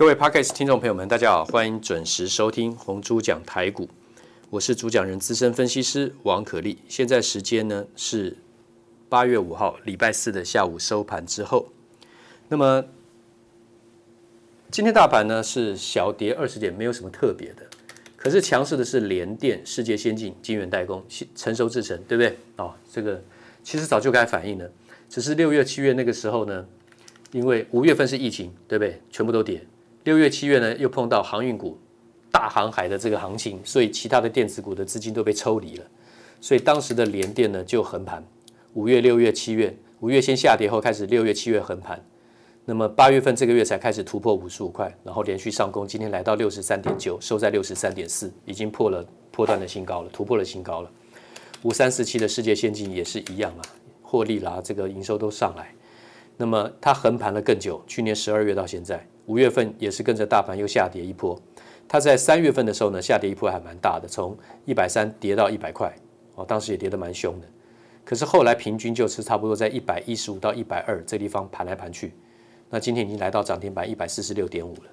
各位 Podcast 听众朋友们，大家好，欢迎准时收听红猪讲台股，我是主讲人资深分析师王可立。现在时间呢是八月五号礼拜四的下午收盘之后。那么今天大盘呢是小跌二十点，没有什么特别的。可是强势的是联电、世界先进、晶圆代工、成熟制程，对不对？哦，这个其实早就该反应了，只是六月、七月那个时候呢，因为五月份是疫情，对不对？全部都跌。六月、七月呢，又碰到航运股大航海的这个行情，所以其他的电子股的资金都被抽离了，所以当时的联电呢就横盘。五月、六月、七月，五月先下跌后开始，六月、七月横盘。那么八月份这个月才开始突破五十五块，然后连续上攻，今天来到六十三点九，收在六十三点四，已经破了破段的新高了，突破了新高了。五三四七的世界先进也是一样啊，获利啦，这个营收都上来。那么它横盘了更久，去年十二月到现在，五月份也是跟着大盘又下跌一波。它在三月份的时候呢，下跌一波还蛮大的，从一百三跌到一百块，哦，当时也跌得蛮凶的。可是后来平均就是差不多在一百一十五到一百二这地方盘来盘去。那今天已经来到涨停板一百四十六点五了，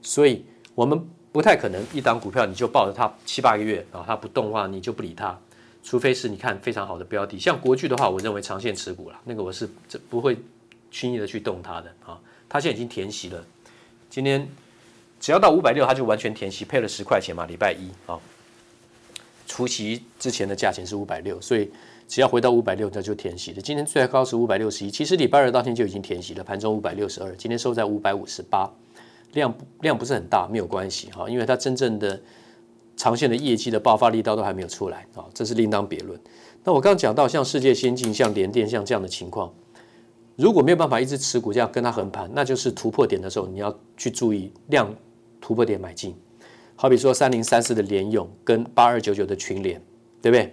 所以我们不太可能一档股票你就抱着它七八个月啊，它不动的话你就不理它，除非是你看非常好的标的，像国巨的话，我认为长线持股了，那个我是这不会轻易的去动它的啊，它现在已经填息了，今天只要到五百六，它就完全填息，配了十块钱嘛，礼拜一啊，除息之前的价钱是五百六，所以。只要回到五百六，那就填息了。今天最高是五百六十一，其实礼拜二当天就已经填息了，盘中五百六十二，今天收在五百五十八，量量不是很大，没有关系哈，因为它真正的长线的业绩的爆发力道都还没有出来啊，这是另当别论。那我刚刚讲到像世界先进、像联电、像这样的情况，如果没有办法一直持股这样跟它横盘，那就是突破点的时候，你要去注意量突破点买进。好比说三零三四的联勇跟八二九九的群联，对不对？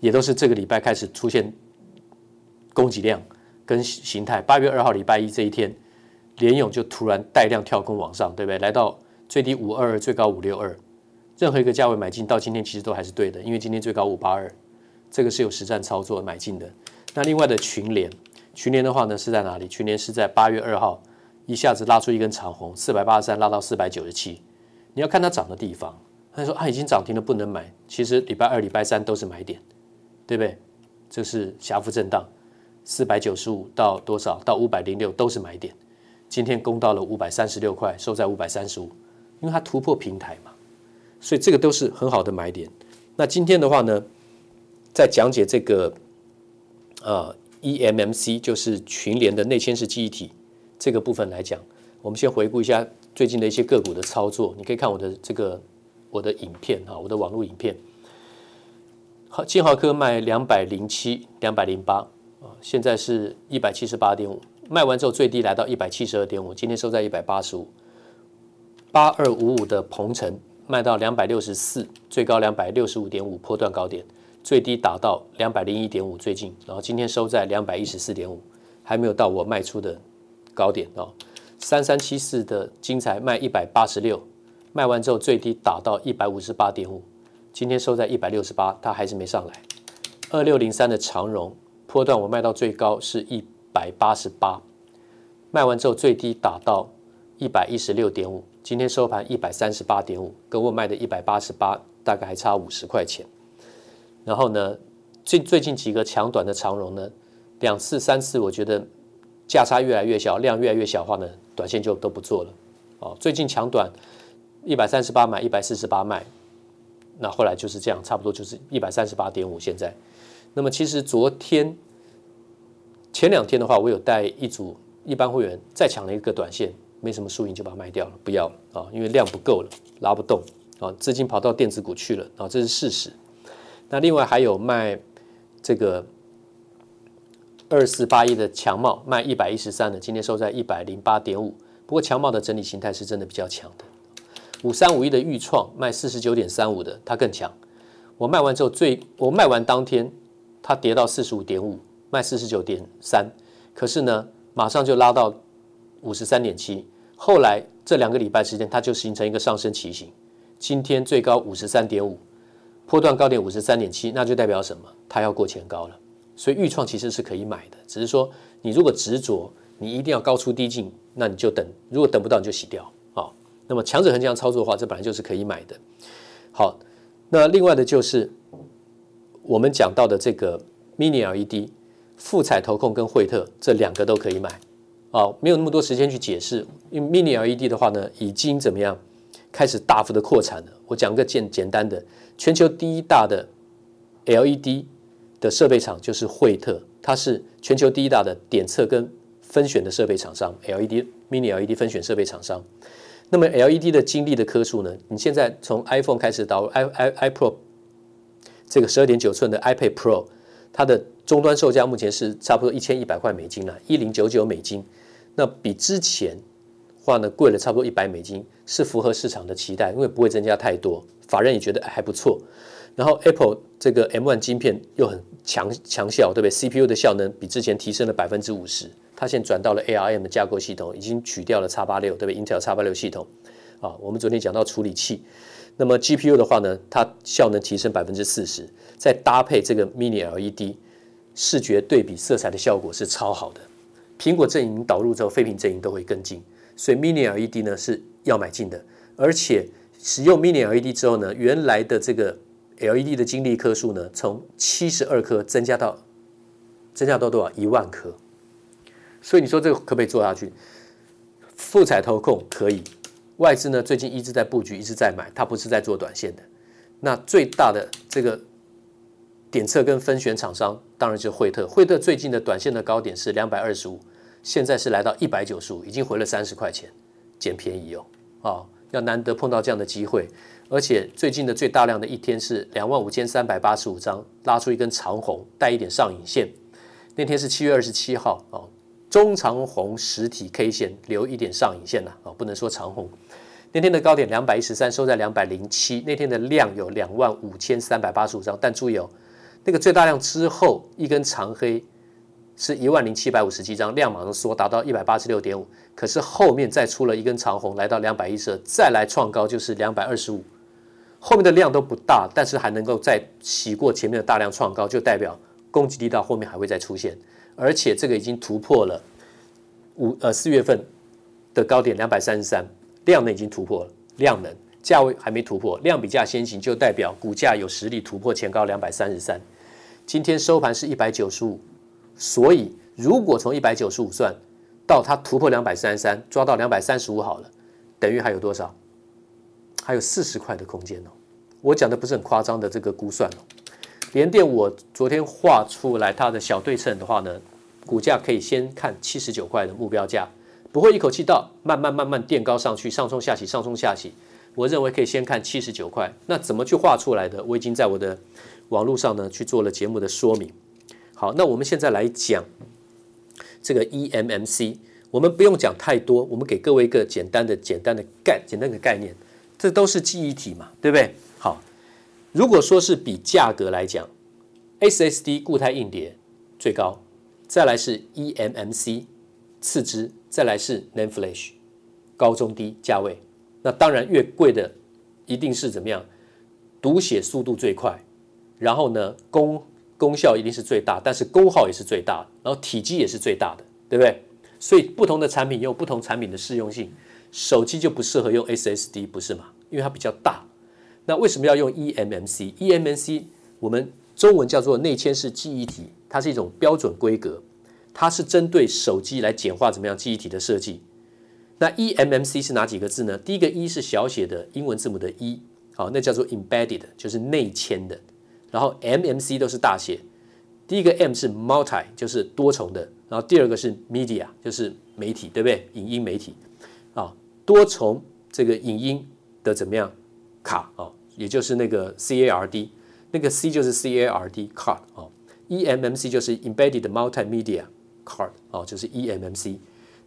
也都是这个礼拜开始出现供给量跟形态。八月二号礼拜一这一天，联勇就突然带量跳空往上，对不对？来到最低五二二，最高五六二，任何一个价位买进，到今天其实都还是对的，因为今天最高五八二，这个是有实战操作买进的。那另外的群联，去年的话呢是在哪里？去年是在八月二号一下子拉出一根长红，四百八十三拉到四百九十七，你要看它涨的地方。他说啊，已经涨停了，不能买。其实礼拜二、礼拜三都是买点。对不对？这是狭幅震荡，四百九十五到多少？到五百零六都是买点。今天攻到了五百三十六块，收在五百三十五，因为它突破平台嘛，所以这个都是很好的买点。那今天的话呢，在讲解这个呃 eMMC，就是群联的内嵌式记忆体这个部分来讲，我们先回顾一下最近的一些个股的操作。你可以看我的这个我的影片哈，我的网络影片。好，金豪科卖两百零七、两百零八啊，现在是一百七十八点五，卖完之后最低来到一百七十二点五，今天收在一百八十五。八二五五的鹏程卖到两百六十四，最高两百六十五点五，破段高点，最低打到两百零一点五，最近，然后今天收在两百一十四点五，还没有到我卖出的高点哦。三三七四的精材卖一百八十六，卖完之后最低打到一百五十八点五。今天收在一百六十八，它还是没上来。二六零三的长荣波段，我卖到最高是一百八十八，卖完之后最低打到一百一十六点五，今天收盘一百三十八点五，跟我卖的一百八十八大概还差五十块钱。然后呢，最最近几个抢短的长荣呢，两次三次，我觉得价差越来越小，量越来越小的话呢，短线就都不做了。哦，最近抢短一百三十八买，一百四十八卖。那后来就是这样，差不多就是一百三十八点五。现在，那么其实昨天、前两天的话，我有带一组一般会员再抢了一个短线，没什么输赢就把它卖掉了，不要了啊，因为量不够了，拉不动啊，资金跑到电子股去了啊，这是事实。那另外还有卖这个二四八一的强茂，卖一百一十三的，今天收在一百零八点五。不过强茂的整理形态是真的比较强的。五三五一的预创卖四十九点三五的，它更强。我卖完之后最，我卖完当天，它跌到四十五点五，卖四十九点三。可是呢，马上就拉到五十三点七。后来这两个礼拜时间，它就形成一个上升旗形。今天最高五十三点五，波段高点五十三点七，那就代表什么？它要过前高了。所以钰创其实是可以买的，只是说你如果执着，你一定要高出低进，那你就等。如果等不到，你就洗掉啊。那么强者恒强操作的话，这本来就是可以买的。好，那另外的就是我们讲到的这个 Mini LED、富彩投控跟惠特这两个都可以买啊，没有那么多时间去解释。因为 Mini LED 的话呢，已经怎么样开始大幅的扩产了。我讲个简简单的，全球第一大的 LED 的设备厂就是惠特，它是全球第一大的点测跟分选的设备厂商，LED Mini LED 分选设备厂商。那么 LED 的晶粒的颗数呢？你现在从 iPhone 开始到 i i i Pro 这个十二点九寸的 iPad Pro，它的终端售价目前是差不多一千一百块美金了，一零九九美金。那比之前话呢贵了差不多一百美金，是符合市场的期待，因为不会增加太多，法人也觉得还不错。然后 Apple 这个 M1 晶片又很强强效，对不对？CPU 的效能比之前提升了百分之五十。它现在转到了 ARM 的架构系统，已经取掉了叉八六，对不对？Intel 叉八六系统啊，我们昨天讲到处理器，那么 GPU 的话呢，它效能提升百分之四十，再搭配这个 Mini LED，视觉对比色彩的效果是超好的。苹果阵营导入之后，非苹阵营都会跟进，所以 Mini LED 呢是要买进的，而且使用 Mini LED 之后呢，原来的这个 LED 的晶粒颗数呢，从七十二颗增加到增加到多少？一万颗。所以你说这个可不可以做下去？富采投控可以，外资呢最近一直在布局，一直在买，它不是在做短线的。那最大的这个点测跟分选厂商，当然就是惠特。惠特最近的短线的高点是两百二十五，现在是来到一百九十五，已经回了三十块钱，捡便宜哦。哦，要难得碰到这样的机会，而且最近的最大量的一天是两万五千三百八十五张，拉出一根长红，带一点上影线。那天是七月二十七号哦。中长红实体 K 线留一点上影线了啊，不能说长红。那天的高点两百一十三，收在两百零七。那天的量有两万五千三百八十五张，但注意哦，那个最大量之后一根长黑是一万零七百五十七张，量马上缩达到一百八十六点五。可是后面再出了一根长红，来到两百一十二，再来创高就是两百二十五。后面的量都不大，但是还能够再洗过前面的大量创高，就代表攻击力道后面还会再出现。而且这个已经突破了五呃四月份的高点两百三十三，量能已经突破了，量能价位还没突破，量比价先行就代表股价有实力突破前高两百三十三。今天收盘是一百九十五，所以如果从一百九十五算到它突破两百三十三，抓到两百三十五好了，等于还有多少？还有四十块的空间哦。我讲的不是很夸张的这个估算哦。联电，我昨天画出来它的小对称的话呢，股价可以先看七十九块的目标价，不会一口气到，慢慢慢慢垫高上去，上冲下洗，上冲下洗。我认为可以先看七十九块。那怎么去画出来的？我已经在我的网络上呢去做了节目的说明。好，那我们现在来讲这个 eMMC，我们不用讲太多，我们给各位一个简单的、简单的概、简单的概念，这都是记忆体嘛，对不对？好。如果说是比价格来讲，SSD 固态硬碟最高，再来是 eMMC 次之，再来是 NAND Flash 高中低价位。那当然越贵的一定是怎么样？读写速度最快，然后呢功功效一定是最大，但是功耗也是最大，然后体积也是最大的，对不对？所以不同的产品有不同产品的适用性，手机就不适合用 SSD，不是吗？因为它比较大。那为什么要用 eMMC？eMMC 我们中文叫做内嵌式记忆体，它是一种标准规格，它是针对手机来简化怎么样记忆体的设计。那 eMMC 是哪几个字呢？第一个 E 是小写的英文字母的 E，好，那叫做 embedded，就是内嵌的。然后 MMC 都是大写，第一个 M 是 multi，就是多重的。然后第二个是 media，就是媒体，对不对？影音媒体啊，多重这个影音的怎么样卡啊？也就是那个 CARD，那个 C 就是 CARD card 哦，eMMC 就是 Embedded Multimedia Card 哦，就是 eMMC，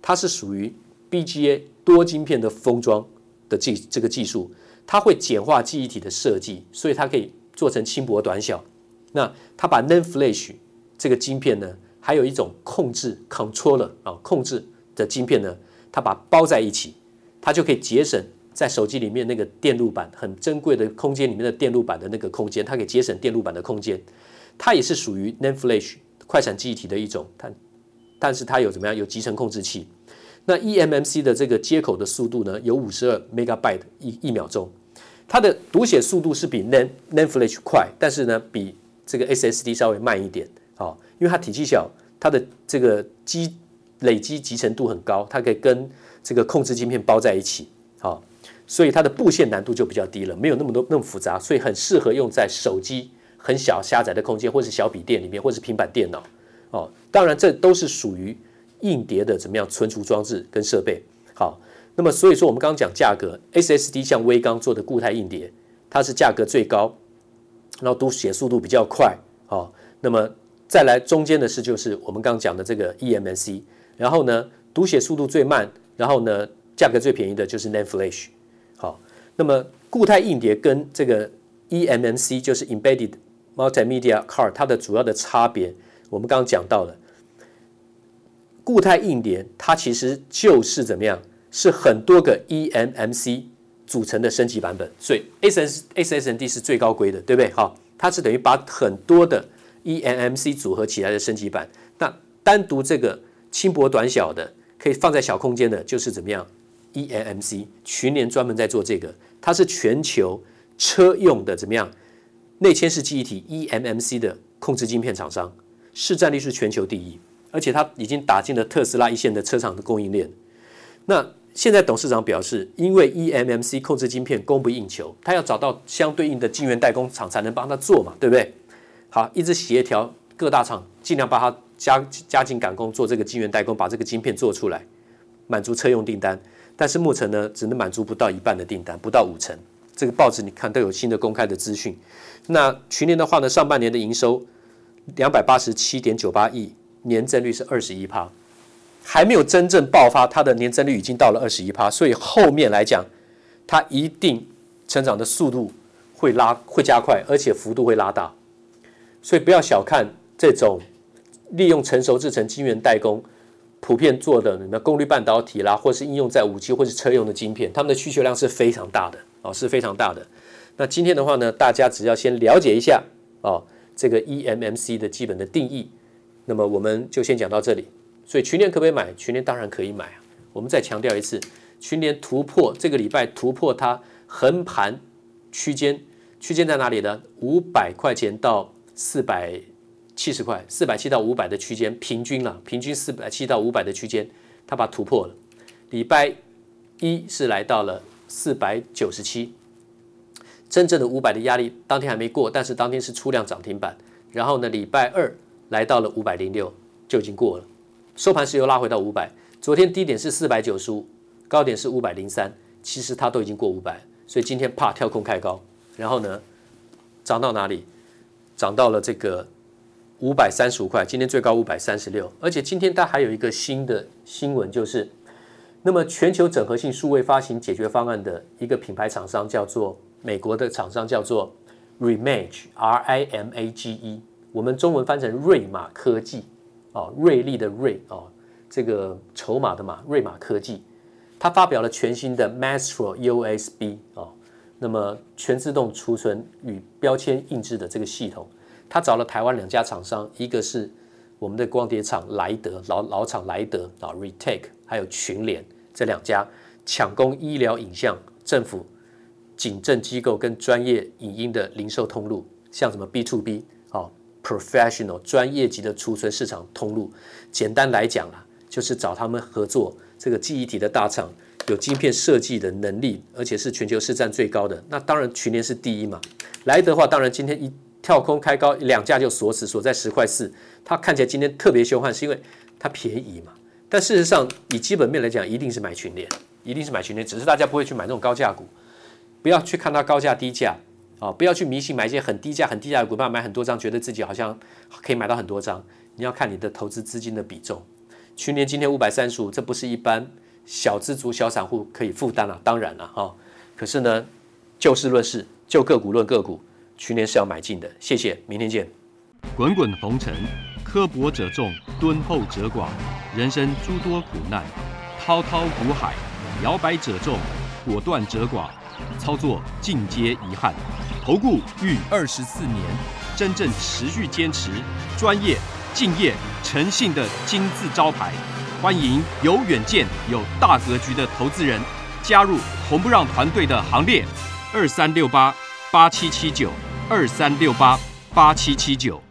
它是属于 BGA 多晶片的封装的技这个技术，它会简化记忆体的设计，所以它可以做成轻薄短小。那它把 NAND Flash 这个晶片呢，还有一种控制 controller 啊控制的晶片呢，它把包在一起，它就可以节省。在手机里面那个电路板很珍贵的空间里面的电路板的那个空间，它可以节省电路板的空间，它也是属于 NAND Flash 快闪记忆体的一种，它但是它有怎么样？有集成控制器。那 eMMC 的这个接口的速度呢，有五十二 megabyte 一一秒钟，它的读写速度是比 NAND NAND Flash 快，但是呢，比这个 SSD 稍微慢一点，好，因为它体积小，它的这个积累积集成度很高，它可以跟这个控制晶片包在一起，好，所以它的布线难度就比较低了，没有那么多那么复杂，所以很适合用在手机很小狭窄的空间，或是小笔电里面，或是平板电脑，哦，当然这都是属于硬碟的怎么样存储装置跟设备，好，那么所以说我们刚刚讲价格，SSD 像微刚做的固态硬碟，它是价格最高，然后读写速度比较快，好，那么再来中间的是就是我们刚刚讲的这个 eMMC，然后呢读写速度最慢。然后呢，价格最便宜的就是 NAND Flash，好，那么固态硬碟跟这个 eMMC 就是 Embedded Multimedia Card，它的主要的差别，我们刚刚讲到了，固态硬碟它其实就是怎么样，是很多个 eMMC 组成的升级版本，所以 s s s s n d 是最高规的，对不对？好，它是等于把很多的 eMMC 组合起来的升级版，那单独这个轻薄短小的。可以放在小空间的，就是怎么样？eMMC 群联专门在做这个，它是全球车用的怎么样？内嵌式记忆体 eMMC 的控制晶片厂商，市占率是全球第一，而且它已经打进了特斯拉一线的车厂的供应链。那现在董事长表示，因为 eMMC 控制晶片供不应求，他要找到相对应的晶圆代工厂才能帮他做嘛，对不对？好，一直协调各大厂，尽量把它。加加紧赶工做这个晶圆代工，把这个晶片做出来，满足车用订单。但是目前呢，只能满足不到一半的订单，不到五成。这个报纸你看都有新的公开的资讯。那去年的话呢，上半年的营收两百八十七点九八亿，年增率是二十一趴，还没有真正爆发，它的年增率已经到了二十一趴，所以后面来讲，它一定成长的速度会拉会加快，而且幅度会拉大。所以不要小看这种。利用成熟制程晶圆代工，普遍做的那功率半导体啦，或是应用在五 G 或是车用的晶片，他们的需求量是非常大的哦，是非常大的。那今天的话呢，大家只要先了解一下哦，这个 eMMC 的基本的定义，那么我们就先讲到这里。所以群联可不可以买？群联当然可以买啊。我们再强调一次，群联突破这个礼拜突破它横盘区间，区间在哪里呢？五百块钱到四百。七十块，四百七到五百的区间，平均了，平均四百七到五百的区间，它把突破了。礼拜一是来到了四百九十七，真正的五百的压力当天还没过，但是当天是出量涨停板。然后呢，礼拜二来到了五百零六，就已经过了。收盘时又拉回到五百，昨天低点是四百九十五，高点是五百零三，其实它都已经过五百，所以今天啪跳空开高，然后呢，涨到哪里？涨到了这个。五百三十五块，今天最高五百三十六，而且今天它还有一个新的新闻，就是那么全球整合性数位发行解决方案的一个品牌厂商叫做美国的厂商叫做 Remage R I M A G E，我们中文翻成瑞马科技，哦，锐利的锐，哦，这个筹码的码，瑞马科技，它发表了全新的 Master USB，哦，那么全自动储存与标签印制的这个系统。他找了台湾两家厂商，一个是我们的光碟厂莱德老老厂莱德啊，Retake，还有群联这两家抢攻医疗影像、政府、警政机构跟专业影音的零售通路，像什么 B to B，Professional 专业级的储存市场通路。简单来讲啊，就是找他们合作，这个记忆体的大厂有晶片设计的能力，而且是全球市占最高的。那当然群联是第一嘛，莱德的话当然今天一。跳空开高，两价就锁死，锁在十块四。它看起来今天特别凶悍，是因为它便宜嘛？但事实上，以基本面来讲，一定是买群联，一定是买群联。只是大家不会去买这种高价股，不要去看它高价低价啊！不要去迷信买一些很低价、很低价的股票，买很多张，觉得自己好像可以买到很多张。你要看你的投资资金的比重。去年今天五百三十五，这不是一般小资族、小散户可以负担了，当然了哈。可是呢，就事论事，就个股论个股。去年是要买进的，谢谢，明天见。滚滚红尘，刻薄者众，敦厚者寡；人生诸多苦难，滔滔苦海，摇摆者众，果断者寡。操作尽皆遗憾。投顾逾二十四年，真正持续坚持、专业、敬业、诚信的金字招牌。欢迎有远见、有大格局的投资人加入红不让团队的行列。二三六八八七七九，二三六八八七七九。